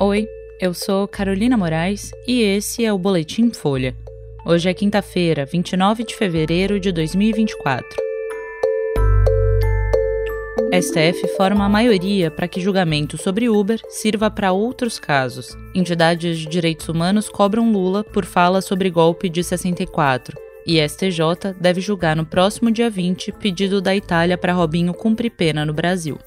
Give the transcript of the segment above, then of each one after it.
Oi, eu sou Carolina Moraes e esse é o Boletim Folha. Hoje é quinta-feira, 29 de fevereiro de 2024. STF forma a maioria para que julgamento sobre Uber sirva para outros casos. Entidades de direitos humanos cobram Lula por fala sobre golpe de 64. E STJ deve julgar no próximo dia 20 pedido da Itália para Robinho cumprir pena no Brasil.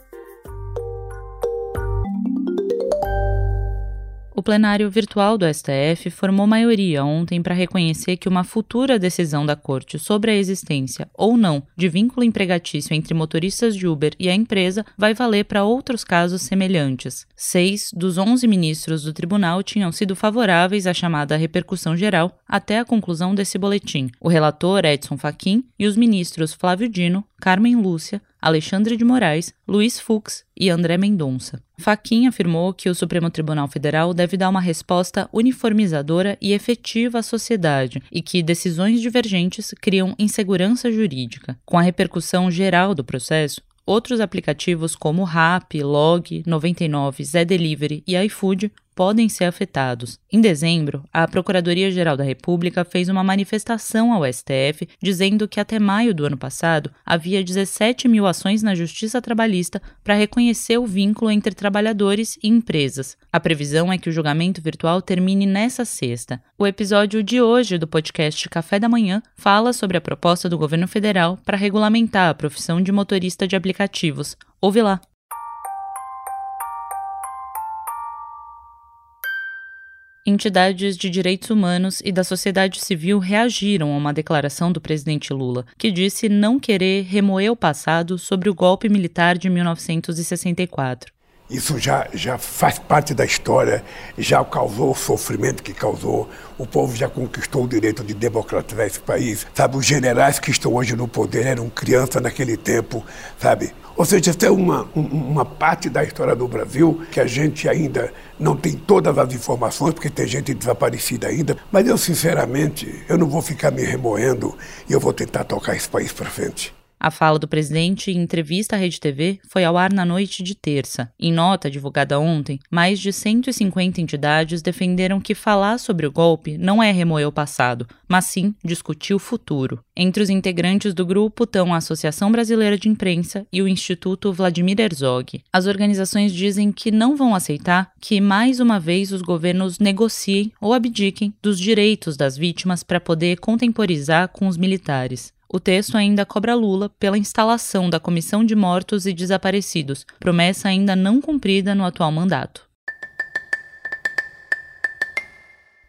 O plenário virtual do STF formou maioria ontem para reconhecer que uma futura decisão da Corte sobre a existência ou não de vínculo empregatício entre motoristas de Uber e a empresa vai valer para outros casos semelhantes. Seis dos onze ministros do tribunal tinham sido favoráveis à chamada repercussão geral até a conclusão desse boletim. O relator Edson Fachin e os ministros Flávio Dino, Carmen Lúcia, Alexandre de Moraes, Luiz Fux e André Mendonça. Faquin afirmou que o Supremo Tribunal Federal deve dar uma resposta uniformizadora e efetiva à sociedade e que decisões divergentes criam insegurança jurídica. Com a repercussão geral do processo, outros aplicativos como Rap, Log, 99, Zé Delivery e iFood podem ser afetados. Em dezembro, a Procuradoria-Geral da República fez uma manifestação ao STF dizendo que até maio do ano passado havia 17 mil ações na Justiça Trabalhista para reconhecer o vínculo entre trabalhadores e empresas. A previsão é que o julgamento virtual termine nessa sexta. O episódio de hoje do podcast Café da Manhã fala sobre a proposta do governo federal para regulamentar a profissão de motorista de aplicativos. Ouve lá! Entidades de direitos humanos e da sociedade civil reagiram a uma declaração do presidente Lula, que disse não querer remoer o passado sobre o golpe militar de 1964. Isso já, já faz parte da história, já causou o sofrimento que causou. O povo já conquistou o direito de democratizar esse país. Sabe, os generais que estão hoje no poder eram crianças naquele tempo, sabe? Ou seja, essa é uma, uma parte da história do Brasil que a gente ainda não tem todas as informações, porque tem gente desaparecida ainda. Mas eu, sinceramente, eu não vou ficar me remoendo e eu vou tentar tocar esse país para frente. A fala do presidente em entrevista à Rede TV foi ao ar na noite de terça. Em nota divulgada ontem, mais de 150 entidades defenderam que falar sobre o golpe não é remoer o passado, mas sim discutir o futuro. Entre os integrantes do grupo estão a Associação Brasileira de Imprensa e o Instituto Vladimir Herzog. As organizações dizem que não vão aceitar que mais uma vez os governos negociem ou abdiquem dos direitos das vítimas para poder contemporizar com os militares. O texto ainda cobra Lula pela instalação da Comissão de Mortos e Desaparecidos, promessa ainda não cumprida no atual mandato.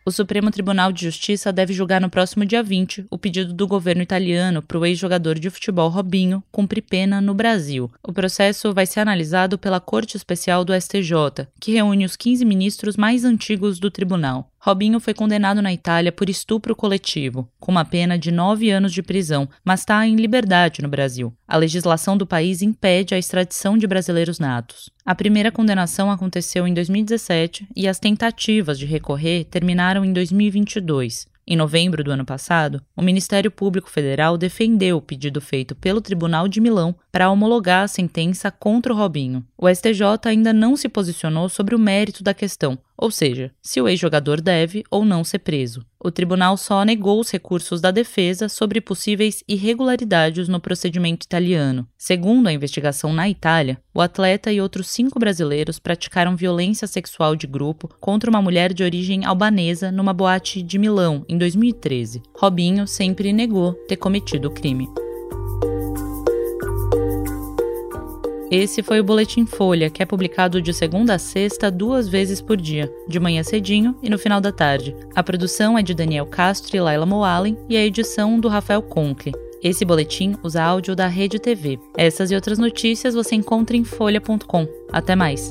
O Supremo Tribunal de Justiça deve julgar no próximo dia 20 o pedido do governo italiano para o ex-jogador de futebol Robinho cumprir pena no Brasil. O processo vai ser analisado pela Corte Especial do STJ, que reúne os 15 ministros mais antigos do tribunal. Robinho foi condenado na Itália por estupro coletivo, com uma pena de nove anos de prisão, mas está em liberdade no Brasil. A legislação do país impede a extradição de brasileiros natos. A primeira condenação aconteceu em 2017 e as tentativas de recorrer terminaram em 2022. Em novembro do ano passado, o Ministério Público Federal defendeu o pedido feito pelo Tribunal de Milão para homologar a sentença contra o Robinho. O STJ ainda não se posicionou sobre o mérito da questão, ou seja, se o ex-jogador deve ou não ser preso. O tribunal só negou os recursos da defesa sobre possíveis irregularidades no procedimento italiano. Segundo a investigação na Itália, o atleta e outros cinco brasileiros praticaram violência sexual de grupo contra uma mulher de origem albanesa numa boate de Milão em 2013. Robinho sempre negou ter cometido o crime. Esse foi o Boletim Folha, que é publicado de segunda a sexta, duas vezes por dia, de manhã cedinho e no final da tarde. A produção é de Daniel Castro e Laila Moalen e a edição do Rafael Conkle. Esse boletim usa áudio da Rede TV. Essas e outras notícias você encontra em folha.com. Até mais!